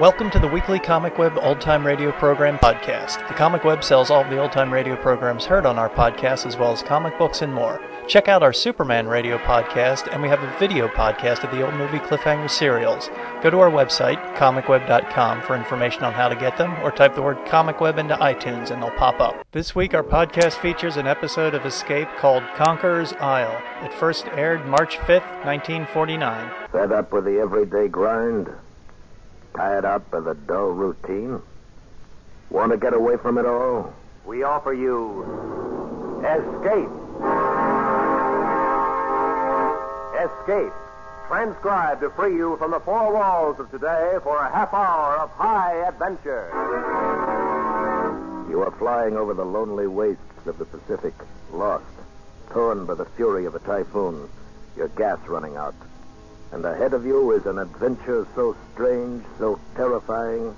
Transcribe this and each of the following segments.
Welcome to the weekly Comic Web Old Time Radio Program podcast. The Comic Web sells all of the old time radio programs heard on our podcast, as well as comic books and more. Check out our Superman radio podcast, and we have a video podcast of the old movie Cliffhanger serials. Go to our website, comicweb.com, for information on how to get them, or type the word Comic Web into iTunes and they'll pop up. This week, our podcast features an episode of Escape called Conqueror's Isle. It first aired March 5th, 1949. Fed up with the everyday grind? Tired out by the dull routine? Want to get away from it all? We offer you Escape. Escape. Transcribed to free you from the four walls of today for a half hour of high adventure. You are flying over the lonely wastes of the Pacific, lost, torn by the fury of a typhoon, your gas running out. And ahead of you is an adventure so strange, so terrifying,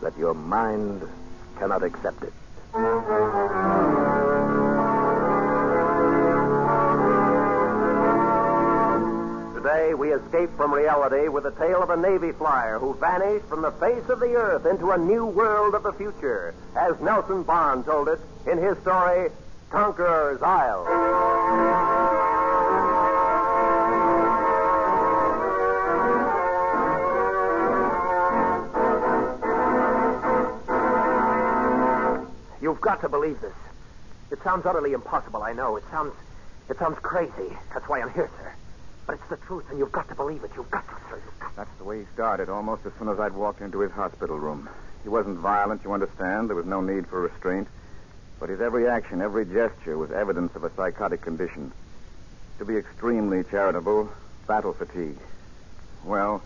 that your mind cannot accept it. Today, we escape from reality with the tale of a Navy flyer who vanished from the face of the earth into a new world of the future, as Nelson Bond told it in his story, Conqueror's Isle. Got to believe this. It sounds utterly impossible, I know. It sounds it sounds crazy. That's why I'm here, sir. But it's the truth, and you've got to believe it. You've got to, sir. You've got That's the way he started, almost as soon as I'd walked into his hospital room. He wasn't violent, you understand. There was no need for restraint. But his every action, every gesture was evidence of a psychotic condition. To be extremely charitable, battle fatigue. Well,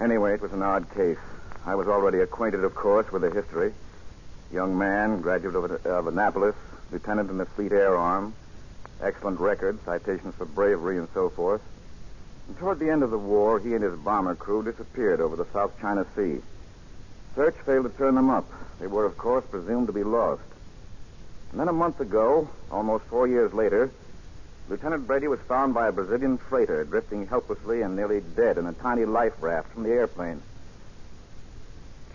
anyway, it was an odd case. I was already acquainted, of course, with the history. Young man, graduate of, uh, of Annapolis, lieutenant in the Fleet Air Arm, excellent record, citations for bravery and so forth. And toward the end of the war, he and his bomber crew disappeared over the South China Sea. Search failed to turn them up. They were, of course, presumed to be lost. And then a month ago, almost four years later, Lieutenant Brady was found by a Brazilian freighter drifting helplessly and nearly dead in a tiny life raft from the airplane.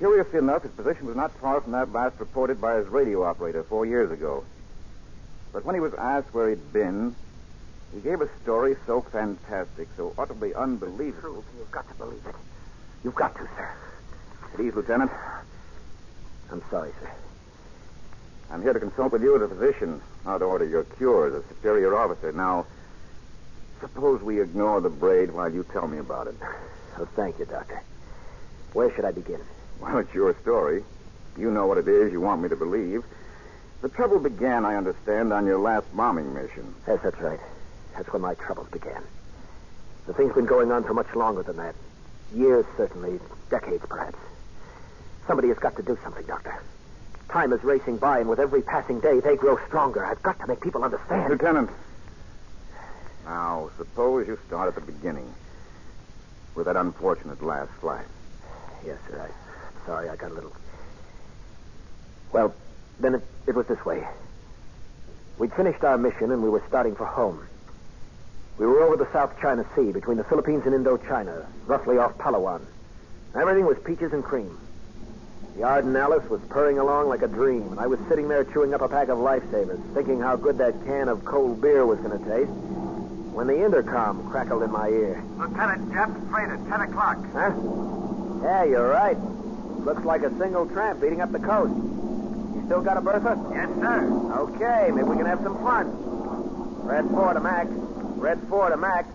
Curiously enough, his position was not far from that last reported by his radio operator four years ago. But when he was asked where he'd been, he gave a story so fantastic, so utterly unbelievable. You've got to believe it. You've got to, sir. Please, Lieutenant, I'm sorry, sir. I'm here to consult with you as a physician, not to order your cure as a superior officer. Now, suppose we ignore the braid while you tell me about it. Oh, thank you, Doctor. Where should I begin? Well, it's your story. You know what it is you want me to believe. The trouble began, I understand, on your last bombing mission. Yes, that's right. That's when my troubles began. The thing's been going on for much longer than that. Years, certainly. Decades, perhaps. Somebody has got to do something, Doctor. Time is racing by, and with every passing day, they grow stronger. I've got to make people understand. Lieutenant. Now, suppose you start at the beginning with that unfortunate last flight. Yes, sir. Sorry I got a little. Well, then it, it was this way. We'd finished our mission and we were starting for home. We were over the South China Sea between the Philippines and Indochina, roughly off Palawan. Everything was peaches and cream. The Arden Alice was purring along like a dream, and I was sitting there chewing up a pack of lifesavers, thinking how good that can of cold beer was going to taste, when the intercom crackled in my ear. Lieutenant Jeff freight at 10 o'clock. Huh? Yeah, you're right. Looks like a single tramp beating up the coast. You still got a Bertha? Yes, sir. Okay, maybe we can have some fun. Red 4 to Mac. Red 4 to Mac.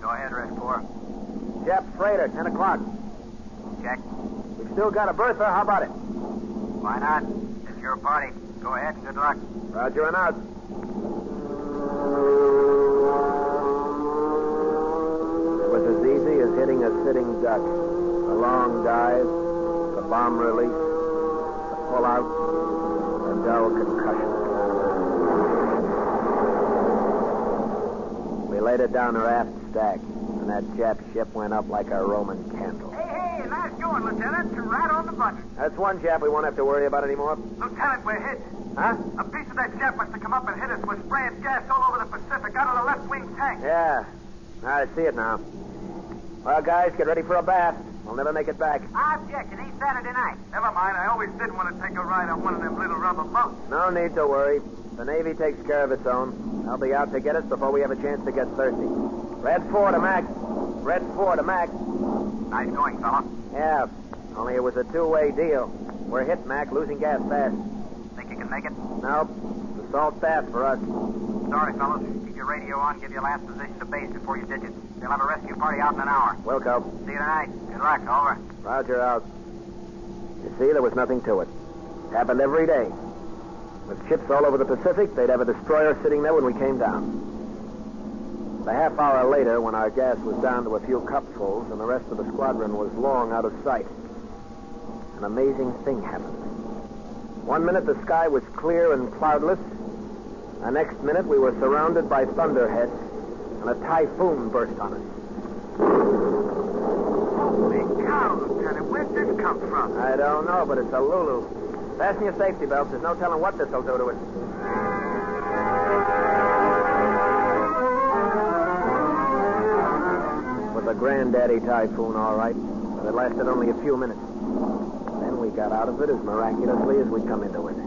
Go ahead, Red 4. Jeff Freighter, 10 o'clock. Check. We've still got a Bertha. How about it? Why not? It's your party. Go ahead. Good luck. Roger and out. It was as easy as hitting a sitting duck. A long dive, the bomb release, the pull-out, a dull concussion. We laid it down her aft stack, and that Jap ship went up like a Roman candle. Hey, hey, nice going, Lieutenant. Right on the button. That's one Jap we won't have to worry about anymore. Lieutenant, we're hit. Huh? A piece of that Jap must have come up and hit us. We're spraying gas all over the Pacific out of the left wing tank. Yeah. I see it now. Well, guys, get ready for a bath. We'll never make it back. I object. It ain't Saturday night. Never mind. I always did want to take a ride on one of them little rubber boats. No need to worry. The Navy takes care of its own. I'll be out to get us before we have a chance to get thirsty. Red four to Mac. Red four to Mac. Nice going, fella. Yeah, only it was a two-way deal. We're hit, Mac, losing gas fast. Think you can make it? Nope. The salt bath for us. Sorry, fellas. Radio on. Give your last position to base before you ditch it. They'll have a rescue party out in an hour. Wilco. See you tonight. Good luck. Over. Roger out. You see, there was nothing to it. Happened every day. With ships all over the Pacific, they'd have a destroyer sitting there when we came down. A half hour later, when our gas was down to a few cupfuls and the rest of the squadron was long out of sight, an amazing thing happened. One minute the sky was clear and cloudless. The next minute we were surrounded by thunderheads, and a typhoon burst on us. Holy cow, Lieutenant. Where'd this come from? I don't know, but it's a Lulu. Fasten your safety belts. There's no telling what this'll do to it. It was a granddaddy typhoon, all right, but it lasted only a few minutes. Then we got out of it as miraculously as we'd come into it.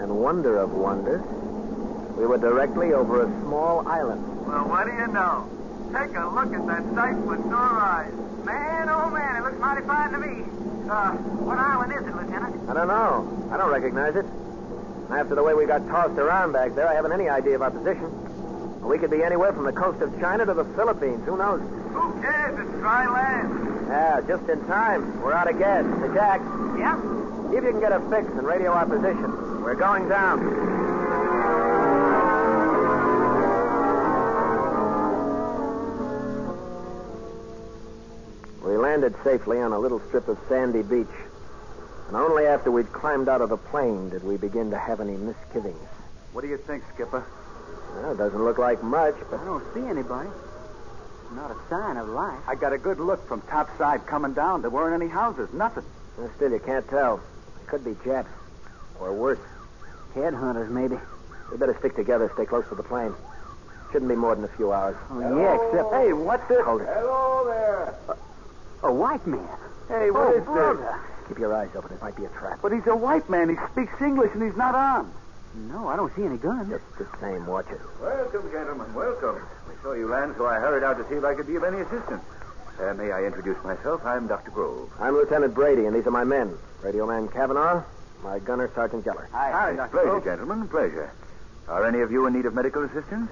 And wonder of wonders, we were directly over a small island. Well, what do you know? Take a look at that sight with your eyes. Man, oh man, it looks mighty fine to me. Uh, what island is it, Lieutenant? I don't know. I don't recognize it. After the way we got tossed around back there, I haven't any idea of our position. We could be anywhere from the coast of China to the Philippines. Who knows? Who cares? It's dry land. Yeah, just in time. We're out of gas. Hey, Jack, Yeah? see if you can get a fix and radio our position. We're going down. We landed safely on a little strip of sandy beach. And only after we'd climbed out of the plane did we begin to have any misgivings. What do you think, Skipper? Well, it doesn't look like much, but I don't see anybody. Not a sign of life. I got a good look from topside coming down. There weren't any houses, nothing. well, still, you can't tell. It could be Japs. Or worse. Headhunters, maybe. We better stick together, stay close to the plane. Shouldn't be more than a few hours. Oh, yeah, except. Hey, what's this? Hold it. Hello there. A white man. Hey, what oh, is brother. Keep your eyes open. It might be a trap. But he's a white man. He speaks English and he's not armed. No, I don't see any guns. Just the same, watch it. Welcome, gentlemen. Welcome. We saw you land, so I hurried out to see if I could be of any assistance. Uh, may I introduce myself? I'm Dr. Grove. I'm Lieutenant Brady, and these are my men. Radio man Kavanaugh, my gunner Sergeant Geller. Hi, Pleasure, gentlemen. Pleasure. Are any of you in need of medical assistance?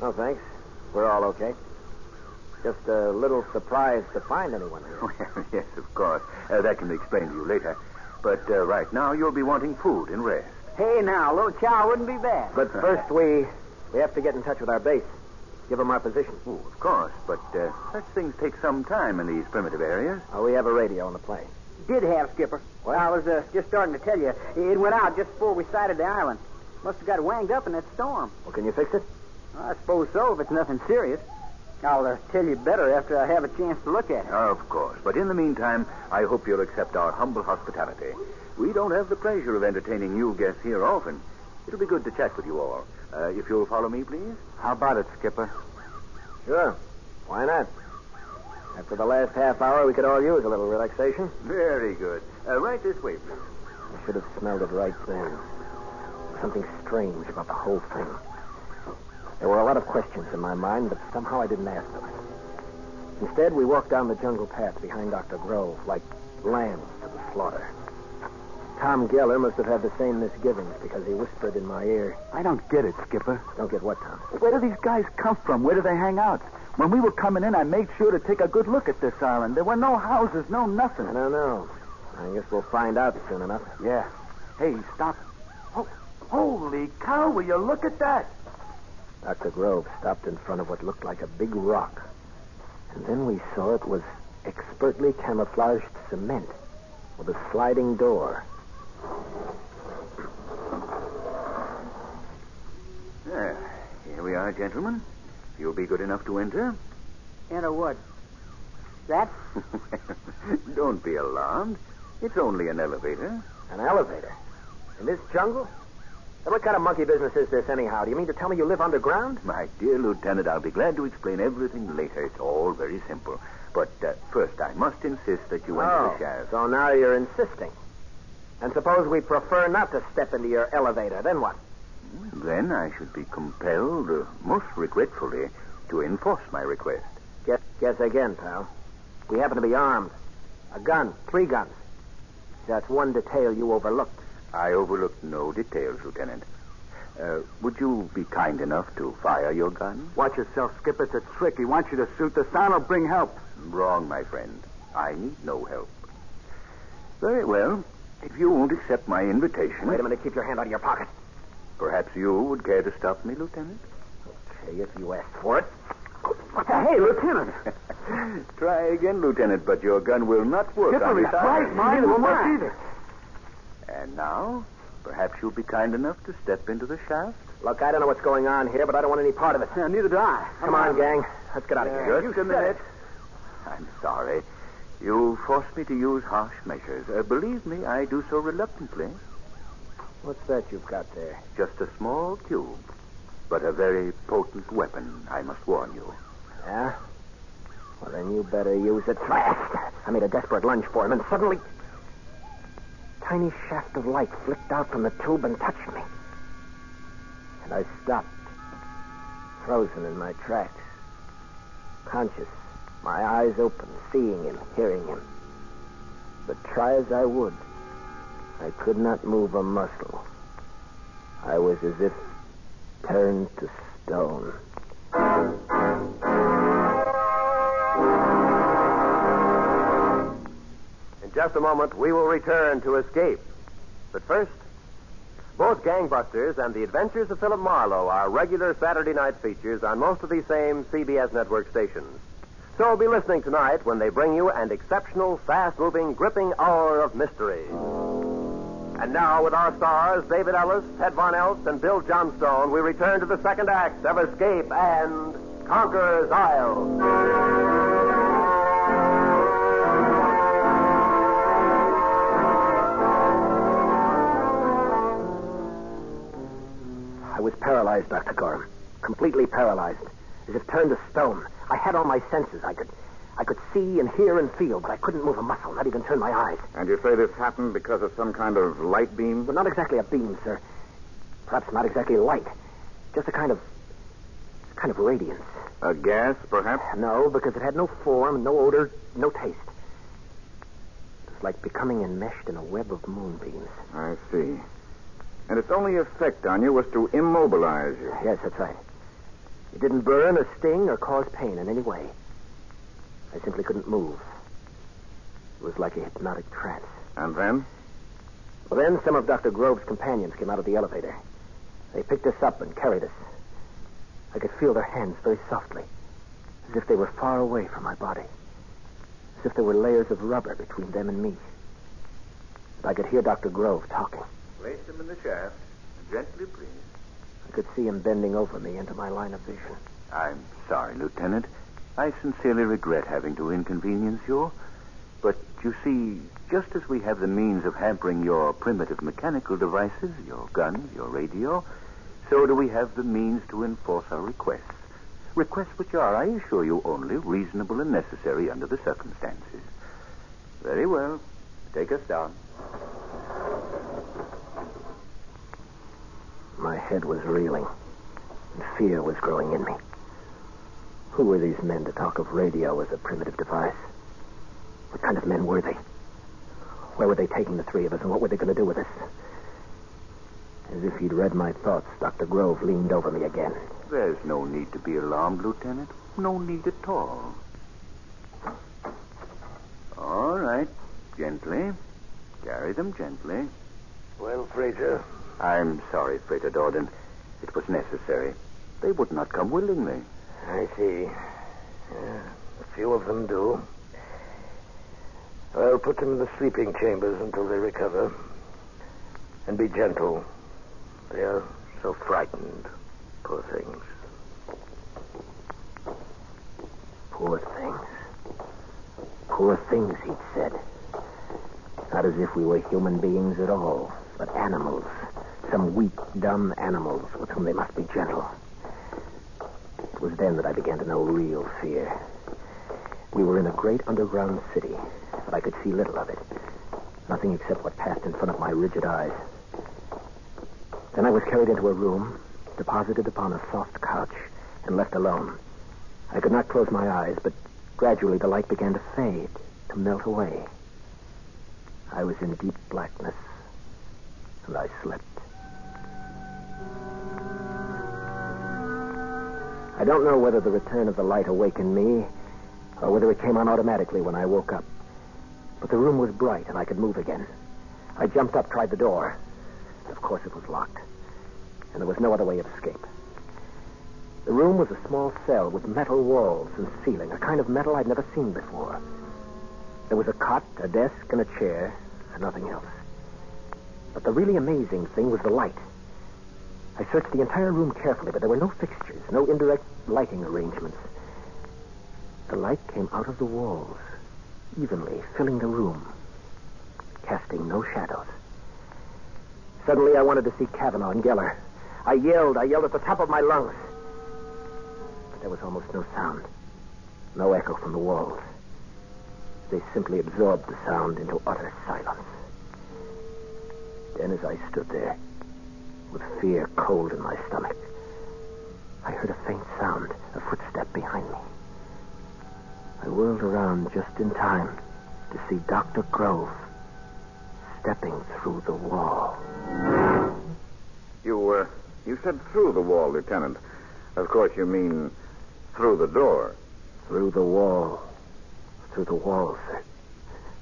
No, thanks. We're all okay. Just a little surprised to find anyone here. Well, yes, of course. Uh, that can be explained to you later. But uh, right now, you'll be wanting food and rest. Hey, now, a little chow wouldn't be bad. But first, we we have to get in touch with our base. Give them our position. Oh, of course. But uh, such things take some time in these primitive areas. Oh, we have a radio on the plane. Did have, Skipper. Well, I was uh, just starting to tell you. It went out just before we sighted the island. Must have got wanged up in that storm. Well, can you fix it? I suppose so, if it's nothing serious. I'll uh, tell you better after I have a chance to look at it. Of course. But in the meantime, I hope you'll accept our humble hospitality. We don't have the pleasure of entertaining you guests here often. It'll be good to chat with you all. Uh, if you'll follow me, please. How about it, Skipper? Sure. Why not? After the last half hour, we could all use a little relaxation. Very good. Uh, right this way, please. I should have smelled it right then. Something strange about the whole thing. There were a lot of questions in my mind, but somehow I didn't ask them. Instead, we walked down the jungle path behind Dr. Grove, like lambs to the slaughter. Tom Geller must have had the same misgivings because he whispered in my ear. I don't get it, Skipper. Don't get what, Tom? Where do these guys come from? Where do they hang out? When we were coming in, I made sure to take a good look at this island. There were no houses, no nothing. I don't know. I guess we'll find out soon enough. Yeah. Hey, stop. Oh, holy cow, will you look at that? Dr. Grove stopped in front of what looked like a big rock. And then we saw it was expertly camouflaged cement with a sliding door. There. Here we are, gentlemen. You'll be good enough to enter? Enter what? That? Don't be alarmed. It's only an elevator. An elevator? In this jungle? What kind of monkey business is this, anyhow? Do you mean to tell me you live underground? My dear Lieutenant, I'll be glad to explain everything later. It's all very simple. But uh, first, I must insist that you enter Oh, the shaft. so now you're insisting. And suppose we prefer not to step into your elevator, then what? Then I should be compelled, uh, most regretfully, to enforce my request. Guess, guess again, pal. We happen to be armed. A gun, three guns. That's one detail you overlooked. I overlooked no details, Lieutenant. Uh, would you be kind enough to fire your gun? Watch yourself, Skip. It's a trick. He wants you to shoot. The sound will bring help. Wrong, my friend. I need no help. Very well. If you won't accept my invitation, Wait a minute, keep your hand out of your pocket. perhaps you would care to stop me, Lieutenant? Okay, if you ask for it. What the hey, Lieutenant? Try again, Lieutenant, but your gun will not work on Skipper, this he's right. Mine will work either. And now, perhaps you'll be kind enough to step into the shaft? Look, I don't know what's going on here, but I don't want any part of it. Yeah, neither do I. Come on, gang. Let's get out of here. Just a minute. I'm sorry. You forced me to use harsh measures. Uh, believe me, I do so reluctantly. What's that you've got there? Just a small cube, but a very potent weapon, I must warn you. Yeah? Well, then you better use it fast. I made a desperate lunge for him, and suddenly. Tiny shaft of light flicked out from the tube and touched me. And I stopped, frozen in my tracks. Conscious, my eyes open, seeing him, hearing him. But try as I would, I could not move a muscle. I was as if turned to stone. In just a moment, we will return to Escape. But first, both Gangbusters and The Adventures of Philip Marlowe are regular Saturday night features on most of these same CBS network stations. So be listening tonight when they bring you an exceptional, fast moving, gripping hour of mystery. And now, with our stars, David Ellis, Ted von Eltz, and Bill Johnstone, we return to the second act of Escape and Conqueror's Isle. I was paralyzed, Dr. Gorham. Completely paralyzed. As if turned to stone. I had all my senses. I could I could see and hear and feel, but I couldn't move a muscle, not even turn my eyes. And you say this happened because of some kind of light beam? But not exactly a beam, sir. Perhaps not exactly light. Just a kind of kind of radiance. A gas, perhaps? No, because it had no form, no odor, no taste. It was like becoming enmeshed in a web of moonbeams. I see. And its only effect on you was to immobilize you. Yes, that's right. It didn't burn or sting or cause pain in any way. I simply couldn't move. It was like a hypnotic trance. And then? Well, then some of Dr. Grove's companions came out of the elevator. They picked us up and carried us. I could feel their hands very softly, as if they were far away from my body, as if there were layers of rubber between them and me. And I could hear Dr. Grove talking. Place them in the shaft. Gently, please. I could see him bending over me into my line of vision. I'm sorry, Lieutenant. I sincerely regret having to inconvenience you. But you see, just as we have the means of hampering your primitive mechanical devices, your guns, your radio, so do we have the means to enforce our requests. Requests which are, I assure you, only reasonable and necessary under the circumstances. Very well. Take us down. My head was reeling, and fear was growing in me. Who were these men to talk of radio as a primitive device? What kind of men were they? Where were they taking the three of us, and what were they going to do with us? As if he'd read my thoughts, Dr. Grove leaned over me again. There's no need to be alarmed, Lieutenant. No need at all. All right. Gently. Carry them gently. Well, Fraser, I'm sorry, Frater Dorden. It was necessary. They would not come willingly. I see. Yeah, a few of them do. I'll put them in the sleeping chambers until they recover. And be gentle. They are so frightened. Poor things. Poor things. Poor things, he'd said. Not as if we were human beings at all, but animals, Some weak, dumb animals with whom they must be gentle. It was then that I began to know real fear. We were in a great underground city, but I could see little of it. Nothing except what passed in front of my rigid eyes. Then I was carried into a room, deposited upon a soft couch, and left alone. I could not close my eyes, but gradually the light began to fade, to melt away. I was in deep blackness, and I slept. I don't know whether the return of the light awakened me or whether it came on automatically when I woke up. But the room was bright and I could move again. I jumped up, tried the door. Of course, it was locked. And there was no other way of escape. The room was a small cell with metal walls and ceiling, a kind of metal I'd never seen before. There was a cot, a desk, and a chair, and nothing else. But the really amazing thing was the light. I searched the entire room carefully, but there were no fixtures, no indirect lighting arrangements. The light came out of the walls, evenly, filling the room, casting no shadows. Suddenly, I wanted to see Kavanaugh and Geller. I yelled, I yelled at the top of my lungs. But there was almost no sound, no echo from the walls. They simply absorbed the sound into utter silence. Then, as I stood there, with fear cold in my stomach, I heard a faint sound, a footstep behind me. I whirled around just in time to see Dr. Grove stepping through the wall. You, uh, you said through the wall, Lieutenant. Of course, you mean through the door. Through the wall. Through the wall, sir.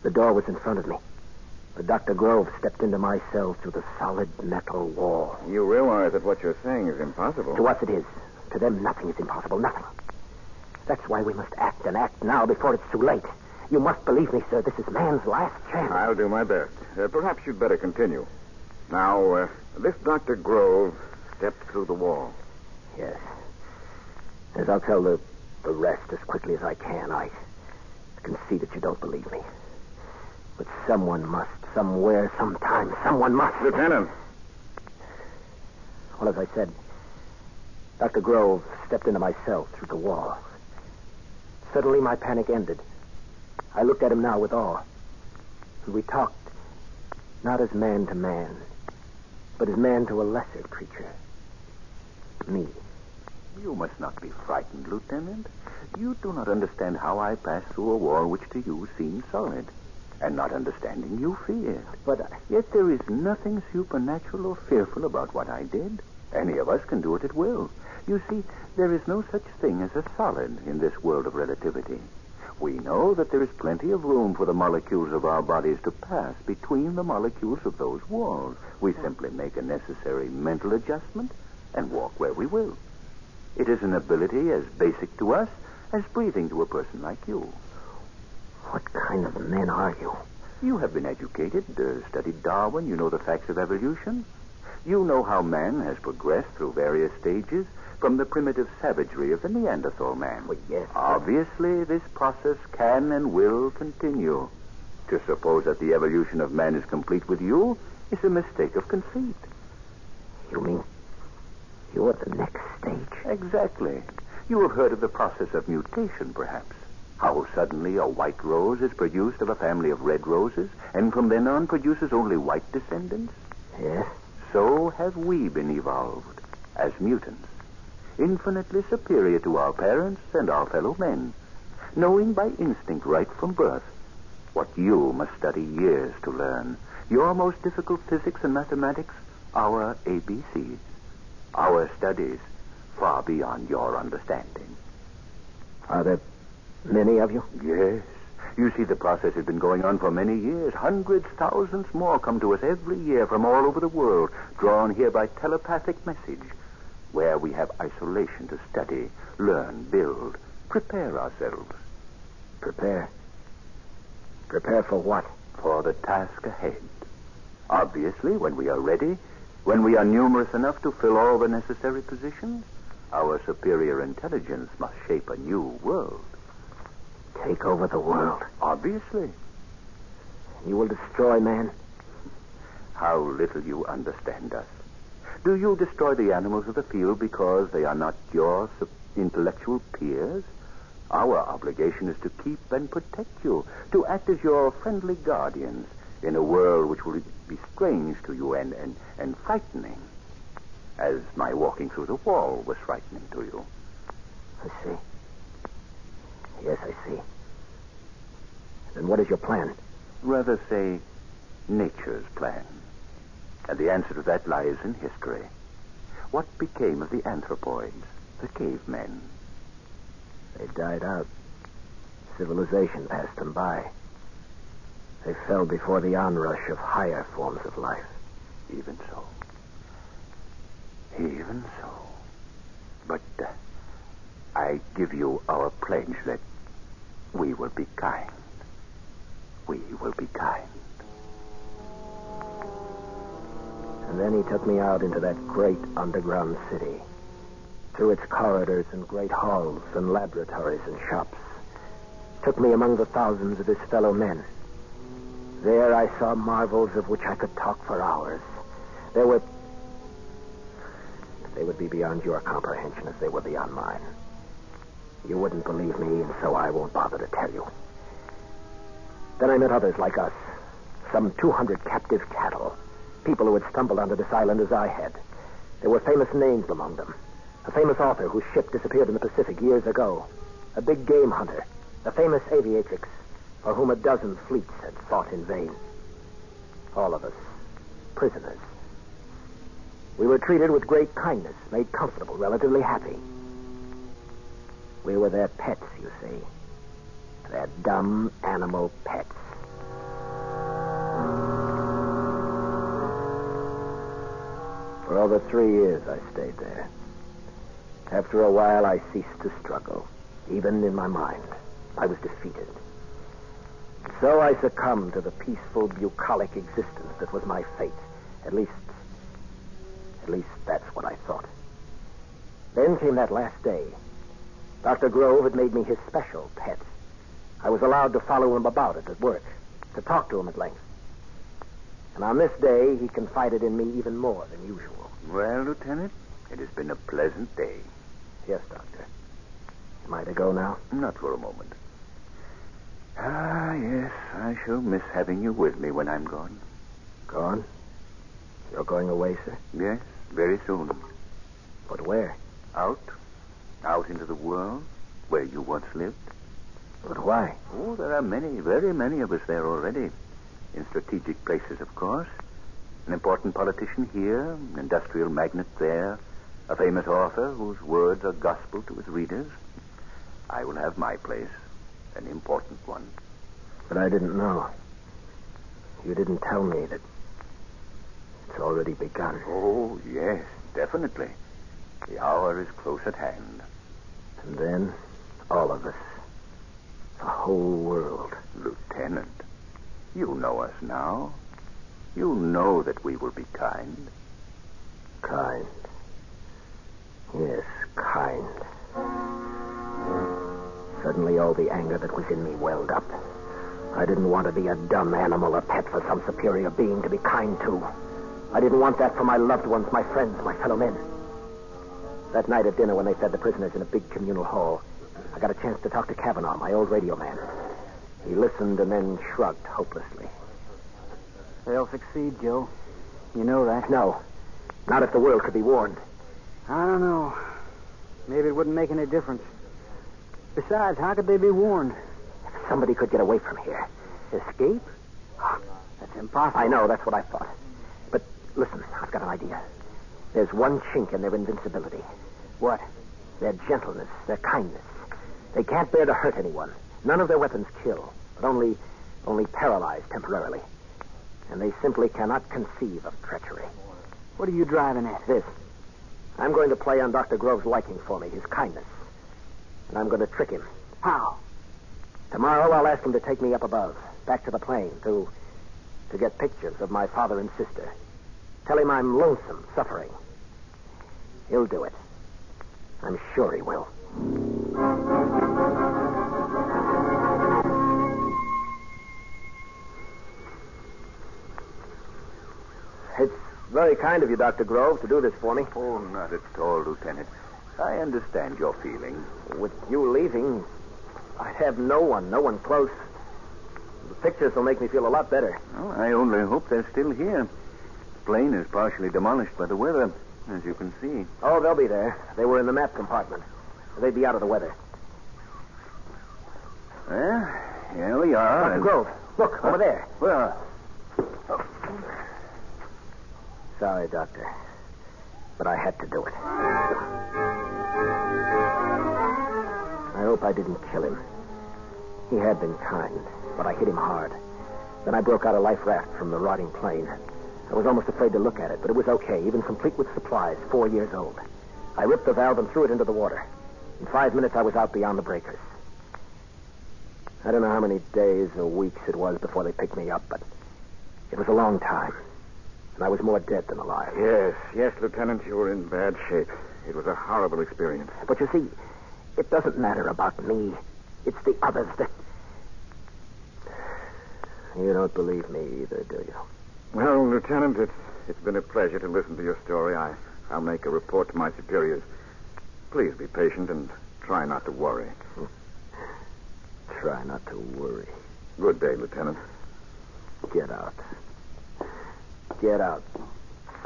The door was in front of me. But Dr. Grove stepped into my cell through the solid metal wall. You realize that what you're saying is impossible. To us, it is. To them, nothing is impossible. Nothing. That's why we must act and act now before it's too late. You must believe me, sir. This is man's last chance. I'll do my best. Uh, perhaps you'd better continue. Now, uh, this Dr. Grove stepped through the wall. Yes. As I'll tell the, the rest as quickly as I can. I can see that you don't believe me. But someone must, somewhere, sometime, someone must. Lieutenant. Well, as I said, Dr. Grove stepped into my cell through the wall. Suddenly, my panic ended. I looked at him now with awe. And we talked, not as man to man, but as man to a lesser creature. Me. You must not be frightened, Lieutenant. You do not understand how I pass through a wall which to you seems solid. And not understanding, you feared. But Yet there is nothing supernatural or fearful about what I did. Any of us can do it at will. You see, there is no such thing as a solid in this world of relativity. We know that there is plenty of room for the molecules of our bodies to pass between the molecules of those walls. We simply make a necessary mental adjustment and walk where we will. It is an ability as basic to us as breathing to a person like you. What kind of men are you? You have been educated, uh, studied Darwin, you know the facts of evolution. You know how man has progressed through various stages from the primitive savagery of the Neanderthal man. Well, yes. Obviously, this process can and will continue. To suppose that the evolution of man is complete with you is a mistake of conceit. You mean you're the next stage? Exactly. You have heard of the process of mutation, perhaps. How suddenly a white rose is produced of a family of red roses, and from then on produces only white descendants? Yes. So have we been evolved as mutants, infinitely superior to our parents and our fellow men, knowing by instinct right from birth what you must study years to learn. Your most difficult physics and mathematics, our ABCs. Our studies far beyond your understanding. Are there many of you? Yes. You see, the process has been going on for many years. Hundreds, thousands more come to us every year from all over the world, drawn here by telepathic message, where we have isolation to study, learn, build, prepare ourselves. Prepare. Prepare for what? For the task ahead. Obviously, when we are ready, when we are numerous enough to fill all the necessary positions, our superior intelligence must shape a new world. Take over the world. Obviously. You will destroy man. How little you understand us. Do you destroy the animals of the field because they are not your intellectual peers? Our obligation is to keep and protect you, to act as your friendly guardians in a world which will be strange to you and, and, and frightening, as my walking through the wall was frightening to you. I see. Yes, I see. Then what is your plan? Rather say, nature's plan. And the answer to that lies in history. What became of the anthropoids, the cavemen? They died out. Civilization passed them by. They fell before the onrush of higher forms of life. Even so. Even so. But uh, I give you our pledge that we will be kind. We will be kind. And then he took me out into that great underground city. Through its corridors and great halls and laboratories and shops. Took me among the thousands of his fellow men. There I saw marvels of which I could talk for hours. There were. They would be beyond your comprehension as they were beyond mine. You wouldn't believe me, and so I won't bother to tell you. Then I met others like us. Some 200 captive cattle. People who had stumbled onto this island as I had. There were famous names among them. A famous author whose ship disappeared in the Pacific years ago. A big game hunter. A famous aviatrix for whom a dozen fleets had fought in vain. All of us, prisoners. We were treated with great kindness, made comfortable, relatively happy. We were their pets, you see. Their dumb animal pets. For over three years I stayed there. After a while, I ceased to struggle, even in my mind. I was defeated. So I succumbed to the peaceful, bucolic existence that was my fate. At least, at least that's what I thought. Then came that last day. Dr. Grove had made me his special pet. I was allowed to follow him about it at work, to talk to him at length. And on this day, he confided in me even more than usual. Well, Lieutenant, it has been a pleasant day. Yes, Doctor. Am I to go now? Not for a moment. Ah, yes, I shall miss having you with me when I'm gone. Gone? You're going away, sir? Yes, very soon. But where? Out. Out into the world, where you once lived. But why? Oh, there are many, very many of us there already. In strategic places, of course. An important politician here, an industrial magnate there, a famous author whose words are gospel to his readers. I will have my place, an important one. But I didn't know. You didn't tell me that it's already begun. Oh, yes, definitely. The hour is close at hand. And then, all of us, the whole world. Lieutenant, you know us now. You know that we will be kind. Kind. Yes, kind. Suddenly, all the anger that was in me welled up. I didn't want to be a dumb animal, a pet for some superior being to be kind to. I didn't want that for my loved ones, my friends, my fellow men. That night at dinner, when they fed the prisoners in a big communal hall, I got a chance to talk to Kavanaugh, my old radio man. He listened and then shrugged hopelessly. They'll succeed, Joe. You know that. No, not if the world could be warned. I don't know. Maybe it wouldn't make any difference. Besides, how could they be warned? If somebody could get away from here. Escape? That's impossible. I know, that's what I thought. But listen, I've got an idea. There's one chink in their invincibility. What? Their gentleness, their kindness. They can't bear to hurt anyone. None of their weapons kill, but only only paralyze temporarily. And they simply cannot conceive of treachery. What are you driving at? This. I'm going to play on Dr. Grove's liking for me, his kindness. And I'm going to trick him. How? Tomorrow I'll ask him to take me up above, back to the plane, to to get pictures of my father and sister. Tell him I'm lonesome, suffering. He'll do it. I'm sure he will. It's Very kind of you, Dr. Grove, to do this for me. Oh, not at all, Lieutenant. I understand your feelings. With you leaving, I'd have no one, no one close. The pictures will make me feel a lot better. Well, I only hope they're still here. The plane is partially demolished by the weather, as you can see. Oh, they'll be there. They were in the map compartment. They'd be out of the weather. Well, here we are. Dr. Grove, look, over oh, there. Well, Sorry, Doctor. But I had to do it. I hope I didn't kill him. He had been kind, but I hit him hard. Then I broke out a life raft from the rotting plane. I was almost afraid to look at it, but it was okay, even complete with supplies, four years old. I ripped the valve and threw it into the water. In five minutes, I was out beyond the breakers. I don't know how many days or weeks it was before they picked me up, but it was a long time. And I was more dead than alive. Yes, yes, Lieutenant, you were in bad shape. It was a horrible experience. But you see, it doesn't matter about me. It's the others that. You don't believe me either, do you? Well, Lieutenant, it's it's been a pleasure to listen to your story. I I'll make a report to my superiors. Please be patient and try not to worry. Try not to worry. Good day, Lieutenant. Get out. Get out,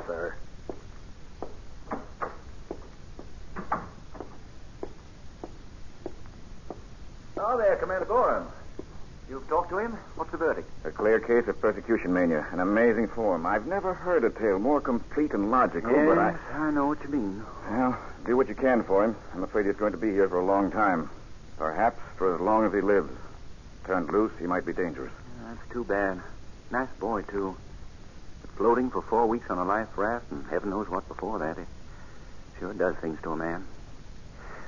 sir. Oh, there, Commander Gorham. You've talked to him? What's the verdict? A clear case of persecution mania. An amazing form. I've never heard a tale more complete and logical, but I. I know what you mean. Well, do what you can for him. I'm afraid he's going to be here for a long time. Perhaps for as long as he lives. Turned loose, he might be dangerous. That's too bad. Nice boy, too. But floating for four weeks on a life raft, and heaven knows what before that, it sure does things to a man.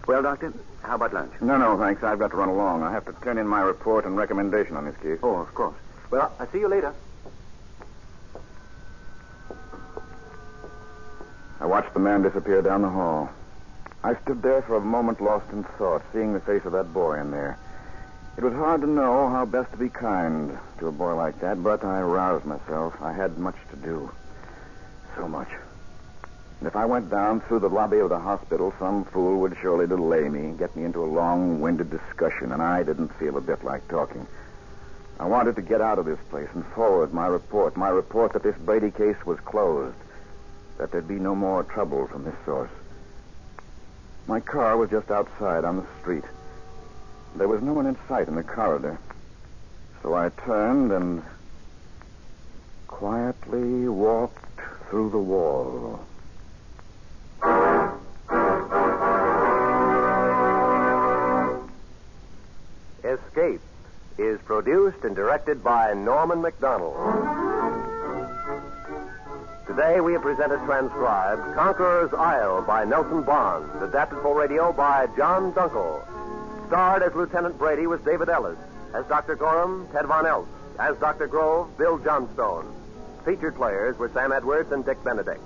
Well, Doctor, how about lunch? No, no, thanks. I've got to run along. I have to turn in my report and recommendation on this case. Oh, of course. Well, I'll see you later. I watched the man disappear down the hall. I stood there for a moment lost in thought, seeing the face of that boy in there. It was hard to know how best to be kind to a boy like that, but I roused myself. I had much to do. So much. And if I went down through the lobby of the hospital, some fool would surely delay me, get me into a long-winded discussion, and I didn't feel a bit like talking. I wanted to get out of this place and forward my report, my report that this Brady case was closed, that there'd be no more trouble from this source. My car was just outside on the street. There was no one in sight in the corridor. So I turned and quietly walked through the wall. Escape is produced and directed by Norman Macdonnell. Today we have presented transcribed Conqueror's Isle by Nelson Barnes, adapted for radio by John Dunkel. Starred as Lieutenant Brady was David Ellis, as Dr. Gorham, Ted von Eltz, as Dr. Grove, Bill Johnstone. Featured players were Sam Edwards and Dick Benedict.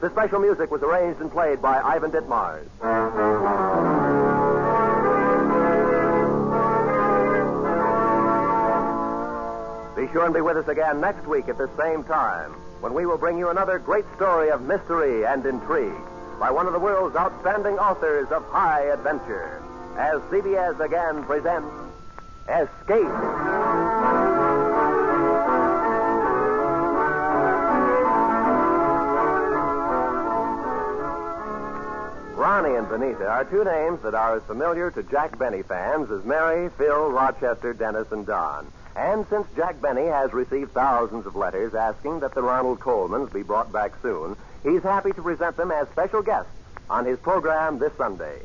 The special music was arranged and played by Ivan Ditmars. Sure and be with us again next week at the same time when we will bring you another great story of mystery and intrigue by one of the world's outstanding authors of high adventure as CBS again presents Escape. Ronnie and Benita are two names that are as familiar to Jack Benny fans as Mary, Phil, Rochester, Dennis, and Don. And since Jack Benny has received thousands of letters asking that the Ronald Colemans be brought back soon, he's happy to present them as special guests on his program this Sunday.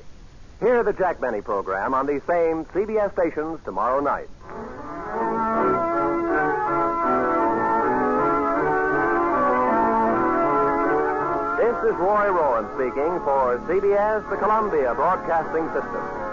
Hear the Jack Benny program on these same CBS stations tomorrow night. This is Roy Rowan speaking for CBS, the Columbia Broadcasting System.